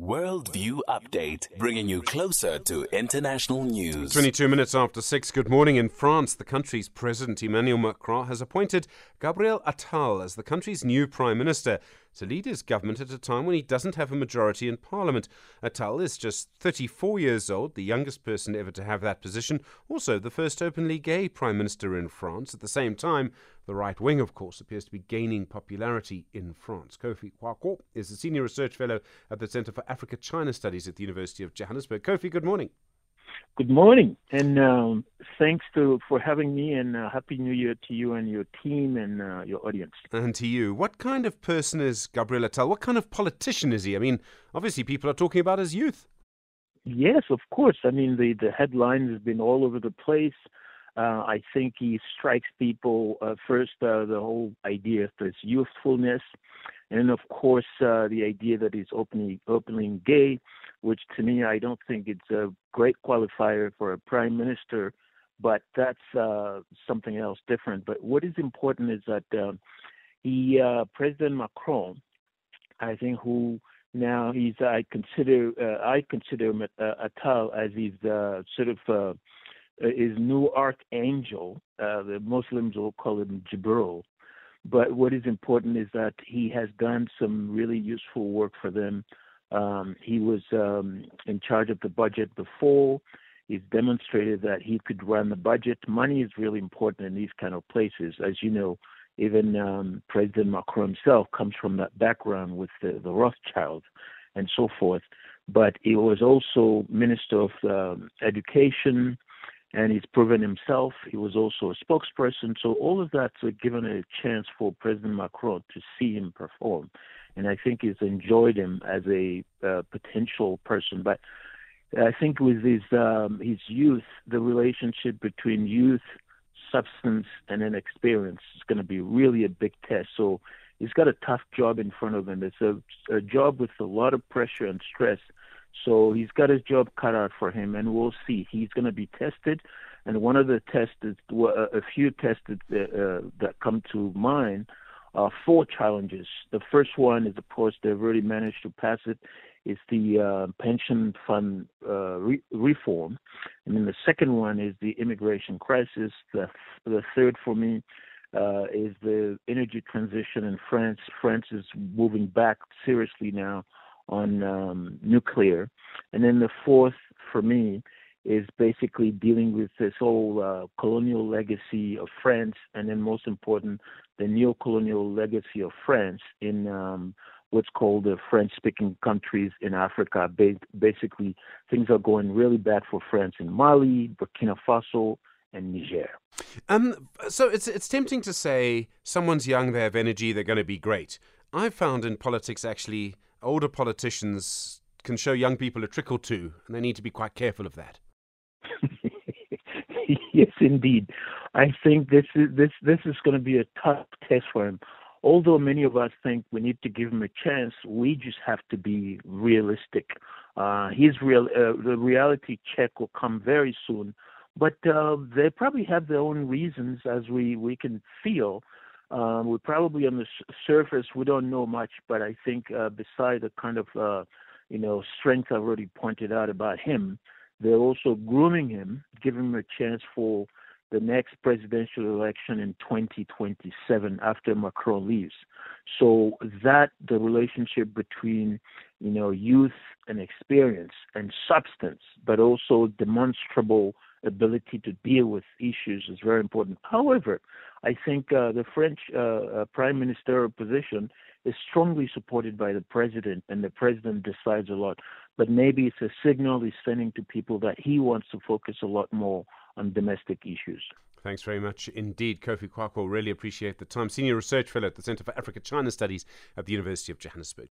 Worldview Update, bringing you closer to international news. 22 minutes after 6. Good morning. In France, the country's President Emmanuel Macron has appointed Gabriel Attal as the country's new Prime Minister to lead his government at a time when he doesn't have a majority in Parliament. Attal is just 34 years old, the youngest person ever to have that position, also the first openly gay Prime Minister in France. At the same time, the right wing, of course, appears to be gaining popularity in France. Kofi Kwakwo is a senior research fellow at the Center for Africa China Studies at the University of Johannesburg. Kofi, good morning. Good morning, and um, thanks to for having me, and uh, happy New Year to you and your team and uh, your audience. And to you, what kind of person is Gabriel Attal? What kind of politician is he? I mean, obviously, people are talking about his youth. Yes, of course. I mean, the the headlines have been all over the place. Uh, I think he strikes people uh, first uh, the whole idea of his youthfulness, and of course uh, the idea that he's openly openly gay, which to me I don't think it's a great qualifier for a prime minister, but that's uh, something else different. But what is important is that um, he uh, President Macron, I think who now he's I consider I consider Attal as his sort of his new archangel. Uh, the Muslims will call him Jibril. But what is important is that he has done some really useful work for them. Um, he was um, in charge of the budget before. He's demonstrated that he could run the budget. Money is really important in these kind of places. As you know, even um, President Macron himself comes from that background with the, the Rothschilds and so forth. But he was also Minister of um, Education, and he's proven himself. He was also a spokesperson. So all of that's given a chance for President Macron to see him perform. And I think he's enjoyed him as a uh, potential person. But I think with his um, his youth, the relationship between youth, substance, and then experience is going to be really a big test. So he's got a tough job in front of him. It's a, a job with a lot of pressure and stress so he's got his job cut out for him, and we'll see. He's going to be tested, and one of the tests, a few tests that, uh, that come to mind, are four challenges. The first one is, of course, they've already managed to pass it. It's the uh, pension fund uh, re- reform, and then the second one is the immigration crisis. The the third for me uh, is the energy transition in France. France is moving back seriously now on um, nuclear. And then the fourth, for me, is basically dealing with this whole uh, colonial legacy of France, and then most important, the neo-colonial legacy of France in um, what's called the French-speaking countries in Africa. Ba- basically, things are going really bad for France in Mali, Burkina Faso, and Niger. Um, so it's it's tempting to say someone's young, they have energy, they're going to be great. I've found in politics actually older politicians can show young people a trick or two, and they need to be quite careful of that. yes, indeed. I think this is this this is going to be a tough test for him. Although many of us think we need to give him a chance, we just have to be realistic. Uh, his real uh, the reality check will come very soon, but uh, they probably have their own reasons, as we we can feel. Um, we probably on the surface we don't know much, but I think uh, beside the kind of uh, you know strength I've already pointed out about him, they're also grooming him, giving him a chance for the next presidential election in 2027 after Macron leaves. So that the relationship between you know youth and experience and substance, but also demonstrable ability to deal with issues is very important. However, I think uh, the French uh, uh, prime ministerial position is strongly supported by the president, and the president decides a lot. But maybe it's a signal he's sending to people that he wants to focus a lot more on domestic issues. Thanks very much indeed, Kofi Kwakwo. Really appreciate the time. Senior Research Fellow at the Center for Africa China Studies at the University of Johannesburg.